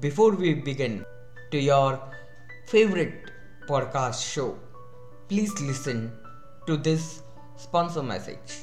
Before we begin to your favorite podcast show, please listen to this sponsor message.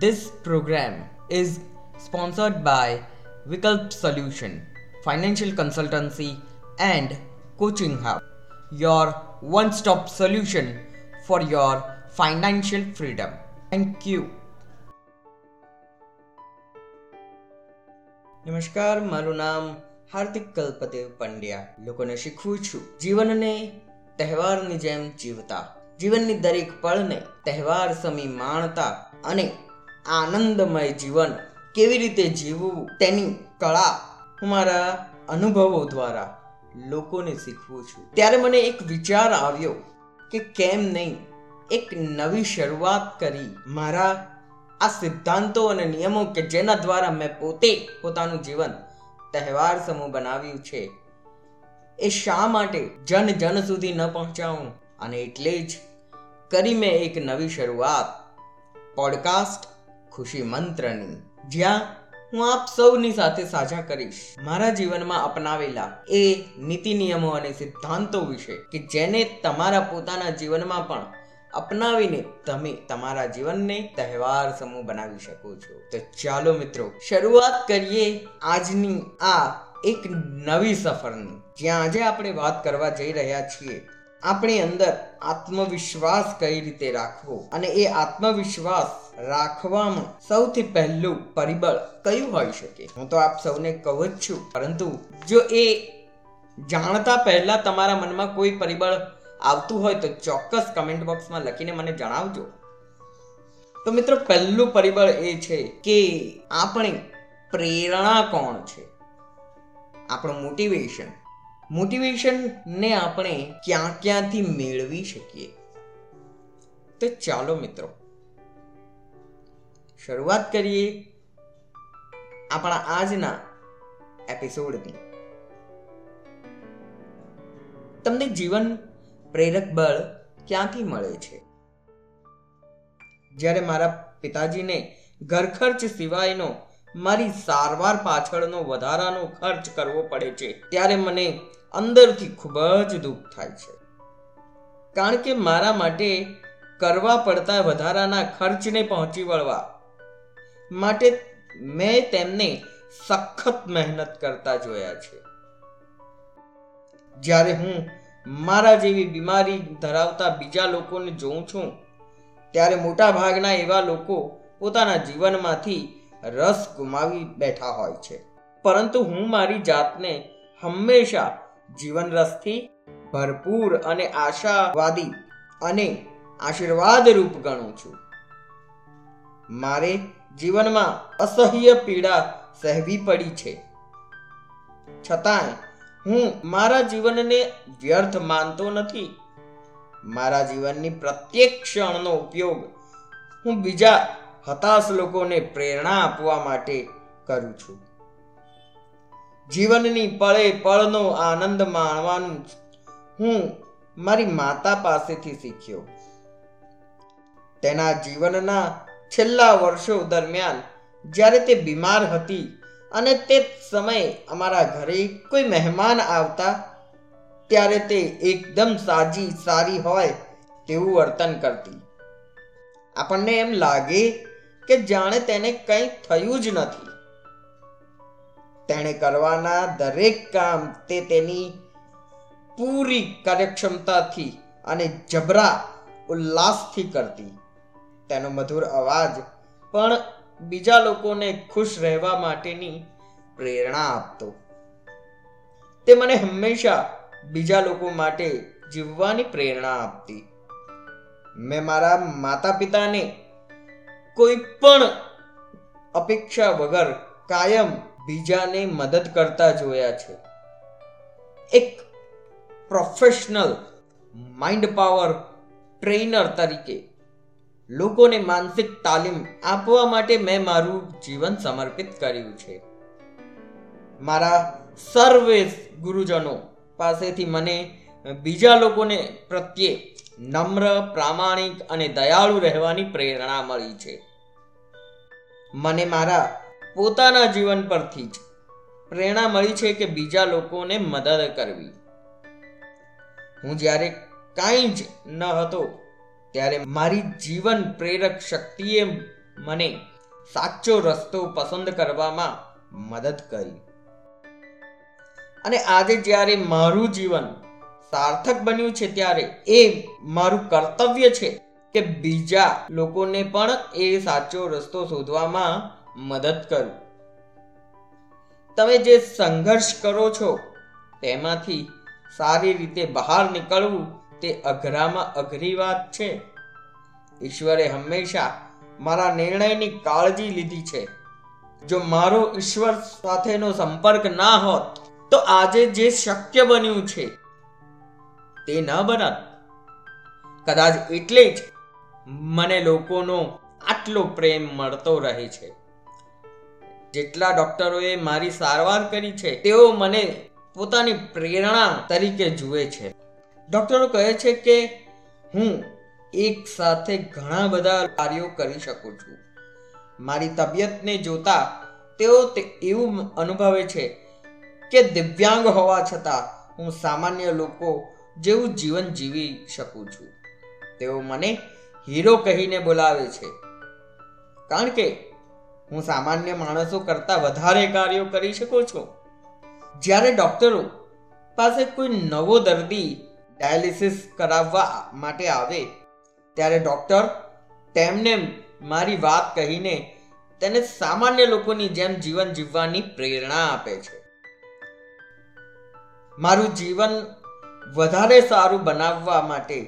This program is sponsored by Vikalp Solution, Financial Consultancy and Coaching Hub, your one stop solution for your financial freedom. Thank you. નમસ્કાર મારું નામ હાર્દિક કલ્પદેવ પંડ્યા. લોકોને શીખવું છું. જીવનને તહેવારની જેમ જીવતા. જીવનની દરેક પળને તહેવાર સમી માણતા અને આનંદમય જીવન કેવી રીતે જીવવું તેની કળા હું મારા અનુભવો દ્વારા લોકોને શીખવું છું. ત્યારે મને એક વિચાર આવ્યો કે કેમ નહીં એક નવી શરૂઆત કરી મારા આ સિદ્ધાંતો અને નિયમો કે જેના દ્વારા મેં પોતે પોતાનું જીવન તહેવાર સમૂહ બનાવ્યું છે. એ શા માટે જન જન સુધી ન પહોંચાવું? અને એટલે જ કરી મેં એક નવી શરૂઆત. પોડકાસ્ટ ખુશી મંત્રની. જ્યાં હું આપ સૌની સાથે સાજા કરીશ. મારા જીવનમાં અપનાવેલા એ નીતિ નિયમો અને સિદ્ધાંતો વિશે કે જેને તમારા પોતાના જીવનમાં પણ અપનાવીને તમે તમારા જીવનને તહેવાર સમૂહ બનાવી શકો છો. તો ચાલો મિત્રો, શરૂઆત કરીએ આજની આ એક નવી સફરની. જ્યાં આજે આપણે વાત કરવા જઈ રહ્યા છીએ, આપણી અંદર આત્મવિશ્વાસ કઈ રીતે રાખવો અને એ આત્મવિશ્વાસ રાખવામાં સૌથી પહેલું પરિબળ કયું હોઈ શકે? હું તો આપ સૌને કહું જ છું, પરંતુ જો એ જાણતા પહેલા તમારા મનમાં કોઈ પરિબળ આવતું હોય તો ચોક્કસ કમેન્ટ બોક્સમાં લખીને મને જણાવજો. તો મિત્રો, પહેલું પરિબળ એ છે કે આપણી પ્રેરણા કોણ છે? આપણું મોટિવેશન મોટિવેશનને આપણે ક્યાં ક્યાંથી મેળવી શકીએ? તો ચાલો મિત્રો, શરૂઆત કરીએ આપણા આજના એપિસોડની તમને જીવન પ્રેરક બળ ક્યાંથી મળે છે? જ્યારે મારા પિતાજીને ઘર ખર્ચ સિવાયનો, મારી સારવાર પાછળનો વધારાનો ખર્ચ કરવો પડે છે, ત્યારે મને અંદરથી ખૂબ જ દુઃખ થાય છે. કારણ કે મારા માટે કરવા પડતા વધારાના ખર્ચને પહોંચી વળવા માટે મેં તેમને સખત મહેનત કરતા જોયા છે. જ્યારે હું મારા જેવી બીમારી ધરાવતા બીજા લોકોને જોઉં છું, ત્યારે મોટા ભાગના એવા લોકો પોતાના જીવનમાંથી રસ ગુમાવી બેઠા હોય છે. પરંતુ હું મારી જાતને હંમેશા જીવન રસથી ભરપૂર અને આશાવાદી અને આશીર્વાદ રૂપ ગણું છું. મારે જીવનમાં અસહ્ય પીડા સહેવી પડી છે. છતાંય હું મારા જીવનને વ્યર્થ માનતો નથી. મારા જીવનની પ્રત્યેક ક્ષણનો ઉપયોગ હું બીજા હતાશ લોકોને પ્રેરણા આપવા માટે કરું છું. જીવનની પળે પળનો આનંદ માણવાનું હું મારી માતા પાસેથી શીખ્યો. તેના જીવનના છેલ્લા વર્ષો દરમિયાન જ્યારે તે બીમાર હતી અને તે સમયે અમારા ઘરે કોઈ મહેમાન આવતા, ત્યારે તે એકદમ સાજી સારી હોય તેવું વર્તન કરતી. આપણને એમ લાગે કે જાણે તેને કંઈ થયું જ નથી. તેણે કરવાના દરેક કામ તે તેની પૂરી કાર્યક્ષમતાથી અને જબરા ઉલ્લાસથી કરતી. તેનો મધુર અવાજ પણ બીજા લોકોને ખુશ રહેવા માટેની પ્રેરણા આપતો. તે મને હંમેશા બીજા લોકો માટે જીવવાની પ્રેરણા આપતી. મેં મારા માતા પિતાને કોઈ પણ અપેક્ષા વગર કાયમ બીજાને મદદ કરતા જોયા છે. એક પ્રોફેશનલ માઇન્ડ પાવર ટ્રેનર તરીકે લોકોને માનસિક તાલીમ આપવા માટે મેં મારું જીવન સમર્પિત કર્યું છે. મારા સર્વે ગુરુજનો પાસેથી મને બીજા લોકોને પ્રત્યે નમ્ર, પ્રામાણિક અને દયાળુ રહેવાની પ્રેરણા મળી છે. મને મારા પોતાના જીવન પરથી જ પ્રેરણા મળી છે કે બીજા લોકોને મદદ કરવી. હું જ્યારે કાંઈ જ ન હતો ત્યારે મારી જીવન પ્રેરક શક્તિએ મને સાચો રસ્તો પસંદ કરવામાં મદદ કરી. અને આજે જ્યારે મારું જીવન સાર્થક બન્યું છે ત્યારે એ મારું કર્તવ્ય છે કે બીજા લોકોને પણ એ સાચો રસ્તો શોધવામાં મદદ કરું. તમે જે સંઘર્ષ કરો છો તેમાંથી સારી રીતે બહાર નીકળવું તે અઘરામાં અઘરી વાત છે. ઈશ્વરે હંમેશા મારા નિર્ણયની કાળજી લીધી છે. જો મારો ઈશ્વર સાથેનો સંપર્ક ના હોત, તો આજે જે શક્ય બન્યું છે, તે ન બનત. કદાચ એટલે જ મને લોકોનો આટલો પ્રેમ મળતો રહે છે. જેટલા ડોક્ટરોએ મારી સારવાર કરી છે, તેઓ મને પોતાની પ્રેરણા તરીકે જુએ છે. ડોક્ટરો કહે છે કે હું એક સાથે ઘણા બધા કાર્યો કરી શકું છું. મારી તબિયતને જોતા તેઓ એવું અનુભવે છે કે દિવ્યાંગ હોવા છતાં હું સામાન્ય લોકો જેવું જીવન જીવી શકું છું. તેઓ મને હીરો કહીને બોલાવે છે. કારણ કે હું સામાન્ય માણસો કરતાં વધારે કાર્યો કરી શકું છું. જ્યારે ડૉક્ટરો પાસે કોઈ નવો દર્દી ડાયાલિસિસ કરાવવા માટે આવે, ત્યારે ડૉક્ટર તેમને મારી વાત કહીને તેને સામાન્ય લોકોની જેમ જીવન જીવવાની પ્રેરણા આપે છે. મારું જીવન વધારે સારું બનાવવા માટે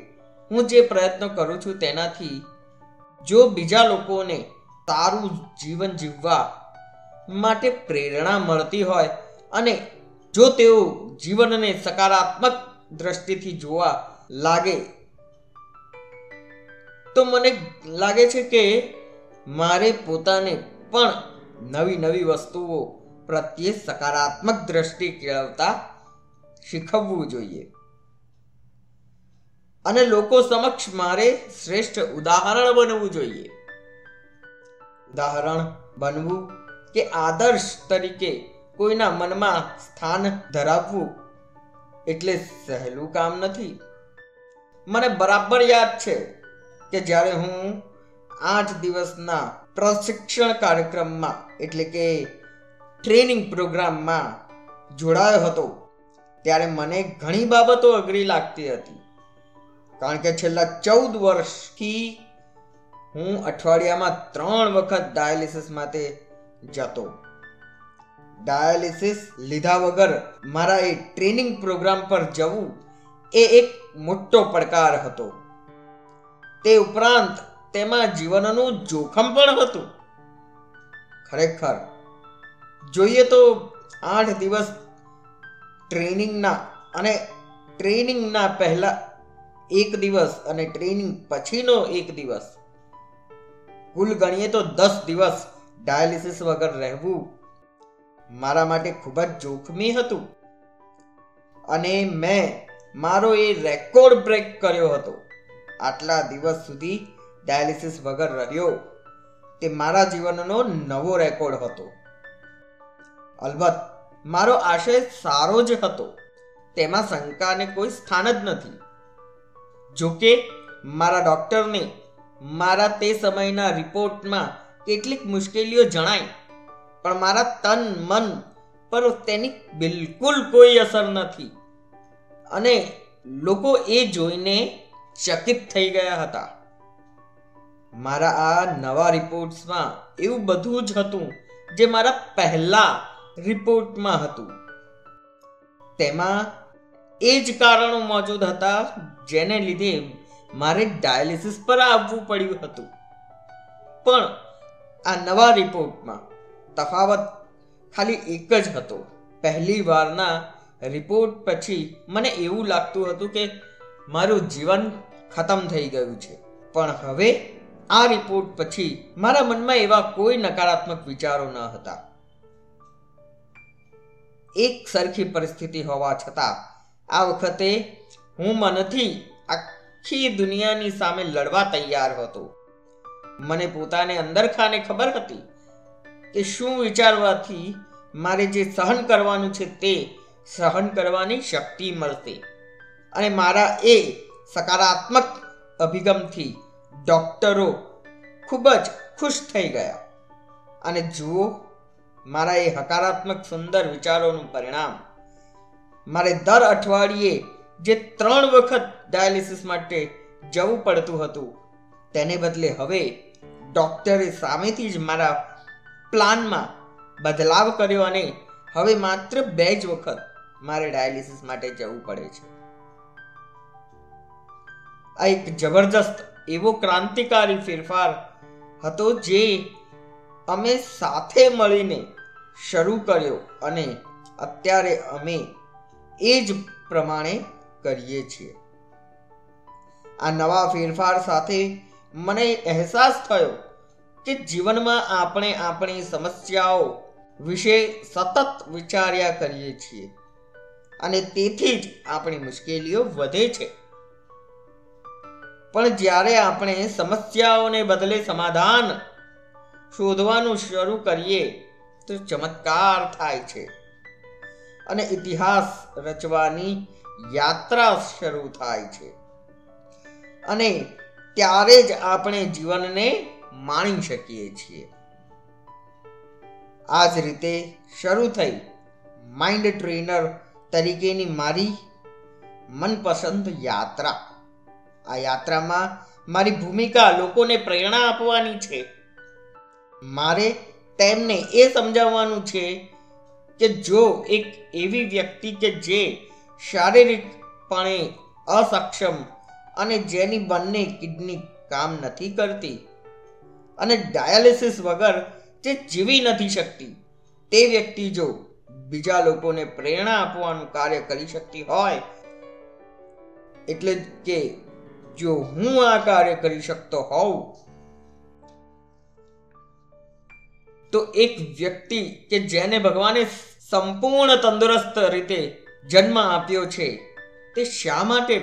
હું જે પ્રયત્નો કરું છું તેનાથી જો બીજા લોકોને સારું જીવન જીવવા માટે પ્રેરણા મળતી હોય અને જો તેઓ જીવનને સકારાત્મક દ્રષ્ટિથી જોવા લાગે. તો મને લાગે છે કે મારે પોતાને પણ નવી નવી વસ્તુઓ પ્રત્યે સકારાત્મક દ્રષ્ટિ કેળવતા શીખવવું જોઈએ. અને લોકો સમક્ષ મારે શ્રેષ્ઠ ઉદાહરણ બનવું જોઈએ. ઉદાહરણ બનવું કે આદર્શ તરીકે કોઈના મનમાં સ્થાન ધરાવવું એટલે સહેલું કામ નથી. મને બરાબર યાદ છે કે જ્યારે હું આઠ દિવસના પ્રશિક્ષણ કાર્યક્રમમાં, એટલે કે ટ્રેનિંગ પ્રોગ્રામમાં જોડાયો હતો, ત્યારે મને ઘણી બાબતો અઘરી લાગતી હતી. કારણ કે છેલ્લા ચૌદ વર્ષથી હું અઠવાડિયામાં ત્રણ વખત ડાયાલિસિસ માટે જતો ડાયાલિસિસ લીધા વગર મારા એ ટ્રેનિંગ પ્રોગ્રામ પર જવું એ એક મોટો પડકાર હતો. તે ઉપરાંત તેમાં જીવનનું જોખમ પણ હતું. ખરેખર, જોઈએ તો આઠ દિવસ ટ્રેનિંગના અને ટ્રેનિંગના પહેલા એક દિવસ અને ટ્રેનિંગ પછીનો એક દિવસ. કુલ ગણીએ તો દસ દિવસ ડાયાલિસિસ વગર રહેવું મારા માટે ખૂબ જ જોખમી હતું. અને મેં મારો એ રેકોર્ડ બ્રેક કર્યો હતો. આટલા દિવસ સુધી ડાયાલિસિસ વગર રહ્યો તે મારા જીવનનો નવો રેકોર્ડ હતો. અલબત્ત, મારો આશય સારો જ હતો. તેમાં શંકાને કોઈ સ્થાન જ નથી. જોકે મારા ડૉક્ટરને મારા તે સમયના રિપોર્ટમાં કેટલીક મુશ્કેલીઓ જણાઈ પણ મારા તન, મન પર તેની બિલકુલ કોઈ અસર નથી. અને લોકો એ જોઈને ચકિત થઈ ગયા હતા. મારા આ નવા રિપોર્ટ્સમાં એવું બધું જ હતું જે મારા પહેલા રિપોર્ટમાં હતું. તેમાં એ જ કારણો મોજૂદ હતા જેને લીધે મારે ડાયાલિસિસ પર આવવું પડ્યું હતું. પણ આ નવા રિપોર્ટમાં તફાવત ખાલી એક જ હતો. પહેલી વારના રિપોર્ટ પછી મને એવું લાગતું હતું કે મારું જીવન ખતમ થઈ ગયું છે. પણ હવે આ રિપોર્ટ પછી મારા મનમાં એવા કોઈ નકારાત્મક વિચારો ન હતા. એક સરખી પરિસ્થિતિ હોવા છતાં આ વખતે હું મનથી આખી દુનિયાની સામે લડવા તૈયાર હતો. મને પોતાને અંદર ખાને ખબર હતી કે શું વિચારવાથી મારે જે સહન કરવાનું છે તે સહન કરવાની શક્તિ મળશે? અને મારા એ સકારાત્મક અભિગમથી ડૉક્ટરો ખૂબ જ ખુશ થઈ ગયા. અને જુઓ, મારા એ હકારાત્મક સુંદર વિચારોનું પરિણામ. મારે દર અઠવાડિયે જે ત્રણ વખત ડાયાલિસિસ માટે જવું પડતું હતું, તેને બદલે હવે ડૉક્ટરે સામેથી જ મારા પ્લાનમાં બદલાવ કર્યો અને હવે માત્ર બે જ વખત મારે ડાયાલિસિસ માટે જવું પડે છે. આ એક જબરજસ્ત એવો ક્રાંતિકારી ફેરફાર હતો જે અમે સાથે મળીને શરૂ કર્યો અને અત્યારે અમે એ જ પ્રમાણે કરીએ છીએ. આ નવા ફેરફાર સાથે મને અહેસાસ થયો કે જીવનમાં આપણે આપણી સમસ્યાઓ વિશે સતત વિચાર્યા કરીએ છીએ. અને તેથી જ આપણી મુશ્કેલીઓ વધે છે. પણ જ્યારે આપણે સમસ્યાઓને બદલે સમાધાન શોધવાનું શરૂ કરીએ, તો ચમત્કાર થાય છે. અને ઇતિહાસ રચવાની યાત્રા શરૂ થાય છે. અને ત્યારે જ આપણે જીવનને માણી શકીએ છીએ. આ જ રીતે શરૂ થઈ માઇન્ડ ટ્રેનર તરીકેની મારી મનપસંદ યાત્રા. આ યાત્રામાં મારી ભૂમિકા લોકોને પ્રેરણા આપવાની છે. મારે તેમને એ સમજાવવાનું છે કે જો એક એવી વ્યક્તિ કે જે શારીરિકપણે અસક્ષમ અને જેની બંને કિડની કામ નથી કરતી અને ડાયાલિસિસ વગર જે જીવી નથી શકતી. તે વ્યક્તિ જો બીજા લોકોને પ્રેરણા આપવાનું કાર્ય કરી શકતી હોય, એટલે કે જો હું આ કાર્ય કરી શકતો હોઉં, તો એક વ્યક્તિ કે જેને ભગવાને સંપૂર્ણ તંદુરસ્ત રીતે જન્મ આપ્યો છે, તે શા માટે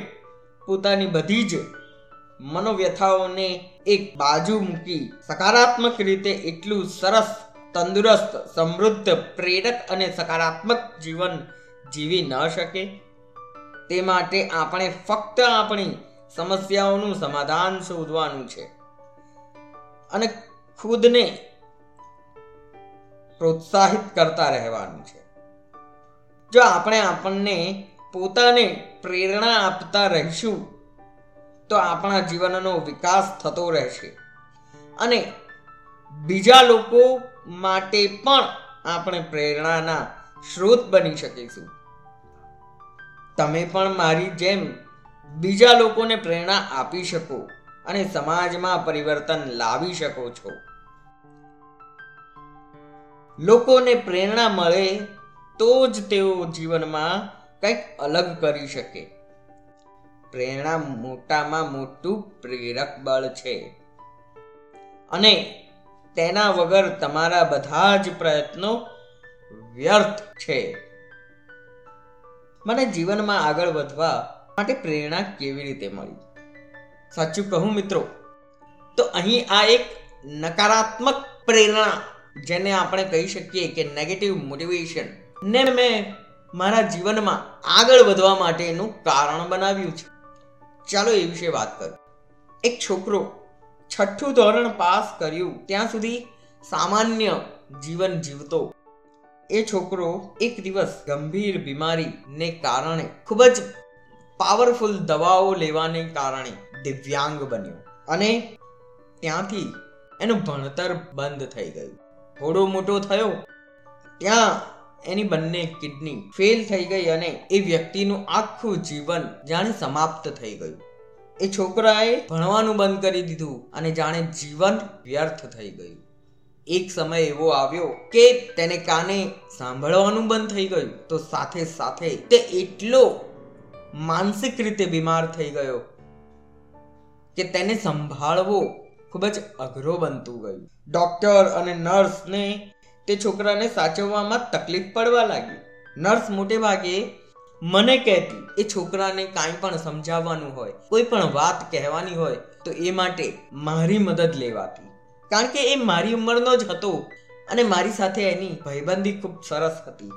પોતાની બધી જ મનોવ્યથાઓને એક બાજુ મૂકી સકારાત્મક રીતે એટલું સરસ, તંદુરસ્ત, સમૃદ્ધ, પ્રેરક અને સકારાત્મક જીવન જીવી ન શકે. તે માટે આપણે ફક્ત આપણી સમસ્યાઓનું સમાધાન શોધવાનું છે અને ખુદને પ્રોત્સાહિત કરતા રહેવાનું છે. જો આપણે આપણને પોતાને પ્રેરણા આપતા રહીશું તો આપણા જીવનનો વિકાસ થતો રહેશે. અને બીજા લોકો માટે પણ આપણે પ્રેરણાના સ્ત્રોત બની શકીશું. તમે પણ મારી જેમ બીજા લોકોને પ્રેરણા આપી શકો અને સમાજમાં પરિવર્તન લાવી શકો છો. લોકોને પ્રેરણા મળે તો જ તેઓ જીવનમાં કંઈક અલગ કરી શકે. પ્રેરણા મોટામાં મોટું પ્રેરક બળ છે. અને તેના વગર તમારા બધા જ પ્રયત્નો વ્યર્થ છે. મને જીવનમાં આગળ વધવા માટે પ્રેરણા કેવી રીતે મળી? સાચું કહું મિત્રો, તો અહીં આ એક નકારાત્મક પ્રેરણા જેને આપણે કહી શકીએ કે નેગેટિવ મોટિવેશન ને મેં મારા જીવનમાં આગળ વધવા માટેનું કારણ બનાવ્યું છે. ચાલો એ વિશે વાત કરું. એક છોકરો છઠ્ઠું ધોરણ પાસ કર્યું, ત્યાં સુધી સામાન્ય જીવન જીવતો. એ છોકરો એક દિવસ ગંભીર બીમારીને કારણે ખૂબ જ પાવરફુલ દવાઓ લેવાને કારણે દિવ્યાંગ બન્યો અને ત્યાંથી એનું ભણતર બંધ થઈ ગયું. થોડો મોટો થયો, ત્યાં એની બંને કિડની ફેલ થઈ ગઈ અને એ વ્યક્તિનું આખું જીવન જાણે સમાપ્ત થઈ ગયું. એ છોકરાએ ભણવાનું બંધ કરી દીધું અને જાણે જીવન વ્યર્થ થઈ ગયું. એક સમય એવો આવ્યો કે તેને કાને સાંભળવાનું બંધ થઈ ગયું તો સાથે સાથે તે એટલો માનસિક રીતે બીમાર થઈ ગયો કે તેને સંભાળવો ખૂબ જ અઘરો બનતું ગયું. ડોક્ટર અને નર્સને તે છોકરાને સાચવવામાં તકલીફ પડવા લાગી. નર્સ મોટે ભાગે મને કહેતી, એ છોકરાને કાંઈ પણ સમજાવવાનું હોય, કોઈ પણ વાત કહેવાની હોય, તો એ માટે મારી મદદ લેવાતી. કારણ કે એ મારી ઉંમરનો જ હતો અને મારી સાથે એની ભયબંધી ખૂબ સરસ હતી.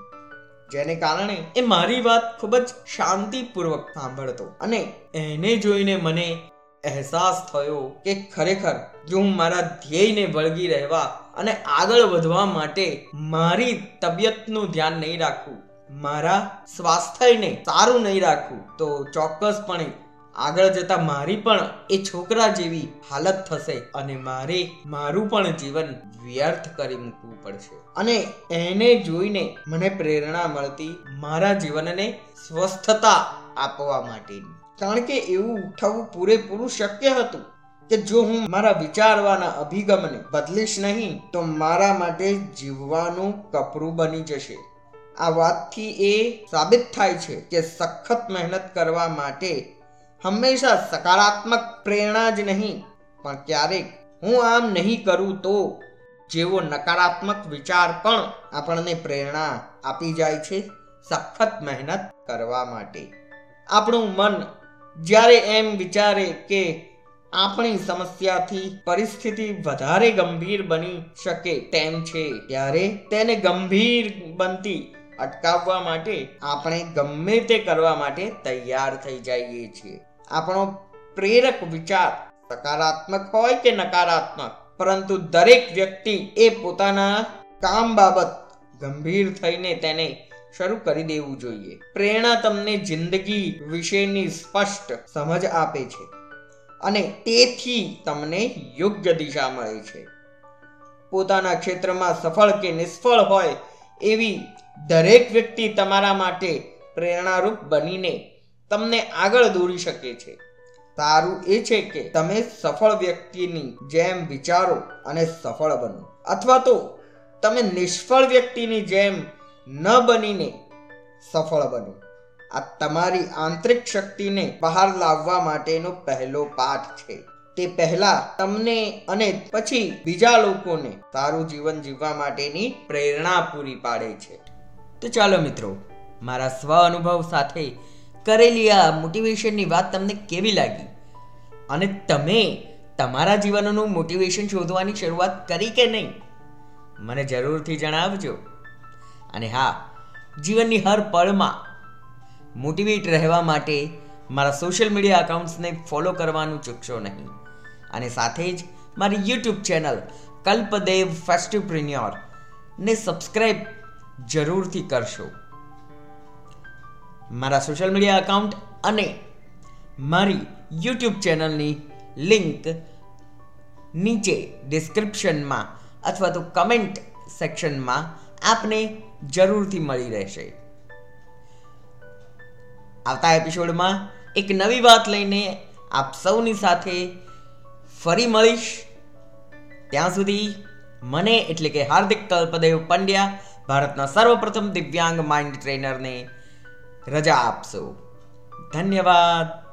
જેને કારણે એ મારી વાત ખૂબ જ શાંતિપૂર્વક સાંભળતો અને એને જોઈને મને અહેસાસ થયો કે ખરેખર જો હું મારા ધ્યેયને વળગી રહેવા અને આગળ વધવા માટે મારી તબિયતનું ધ્યાન નહીં રાખવું, મારા સ્વાસ્થ્યને સારું નહીં રાખવું, તો ચોક્કસપણે આગળ જતા મારી પણ એ છોકરા જેવી હાલત થશે અને મારે મારું પણ જીવન વ્યર્થ કરી મૂકવું પડશે. અને એને જોઈને મને પ્રેરણા મળતી મારા જીવનને સ્વસ્થતા આપવા માટેની. કારણ કે એવું થવું પૂરેપૂરું શક્ય હતું. કે જો હું મારા વિચારવાના અભિગમને બદલીશ નહીં, તો મારા માટે જીવવાનું કપરું બની જશે. આ વાતથી એ સાબિત થાય છે કે સખત મહેનત કરવા માટે હંમેશા સકારાત્મક પ્રેરણા જ નહીં, પણ ક્યારેક હું આમ નહીં કરું તો જેવો નકારાત્મક વિચાર પણ આપણને પ્રેરણા આપી જાય છે સખત મહેનત કરવા માટે. આપણું મન જ્યારે એમ વિચારે કે આપણી સમસ્યાથી પરિસ્થિતિ વધારે ગંભીર બની શકે તેમ છે. ત્યારે તેને ગંભીર બનતી અટકાવવા માટે આપણે ગમે તે કરવા માટે તૈયાર થઈ જઈએ છીએ. આપણો પ્રેરક વિચાર સકારાત્મક હોય કે નકારાત્મક, પરંતુ દરેક વ્યક્તિ એ પોતાના કામ બાબત ગંભીર થઈને તેને શરૂ કરી દેવું જોઈએ. પ્રેરણા તમને જિંદગી વિશેની સ્પષ્ટ સમજ આપે છે. અને તેથી તમને યોગ્ય દિશા મળે છે. પોતાના ક્ષેત્રમાં સફળ કે નિષ્ફળ હોય એવી દરેક વ્યક્તિ તમારા માટે પ્રેરણારૂપ બનીને તમને આગળ દોરી શકે છે. સારું એ છે કે તમે સફળ વ્યક્તિની જેમ વિચારો અને સફળ બનો. અથવા તો તમે નિષ્ફળ વ્યક્તિની જેમ ન બનીને સફળ બનો. આ તમારી આંતરિક શક્તિને બહાર લાવવા માટેનો પહેલો પાઠ છે. તે પહેલા તમને અને પછી બીજા લોકોને સારું જીવન જીવવા માટેની પ્રેરણા પૂરી પાડે છે. તો ચાલો મિત્રો, મારા સ્વ અનુભવ સાથે કરેલી આ મોટિવેશનની વાત તમને કેવી લાગી? અને તમે તમારા જીવનનું મોટિવેશન શોધવાની શરૂઆત કરી કે નહીં? મને જરૂરથી જણાવજો. અને હા, જીવનની હર પળમાં મોટિવેટ રહેવા માટે મારા સોશિયલ મીડિયા અકાઉન્ટ્સને ફોલો કરવાનું ચૂકશો નહીં. અને સાથે જ મારી યુટ્યુબ ચેનલ કલ્પદેવ ફેસ્ટિવપ્રિન્યોર ને સબસ્ક્રાઈબ જરૂરથી કરશો. મારા સોશિયલ મીડિયા અકાઉન્ટ અને મારી યુટ્યુબ ચેનલની લિંક નીચે ડિસ્ક્રિપ્શનમાં અથવા તો કમેન્ટ સેક્શનમાં આપને જરૂરથી મળી રહેશે. આવતા એપિસોડમાં એક નવી વાત લઈને આપ સૌની સાથે ફરી મળીશ. ત્યાં સુધી મને એટલે કે હાર્દિક કલ્પદેવ પંડ્યા, ભારતના સર્વપ્રથમ દિવ્યાંગ માઇન્ડ ટ્રેનરને રજા આપશો. ધન્યવાદ.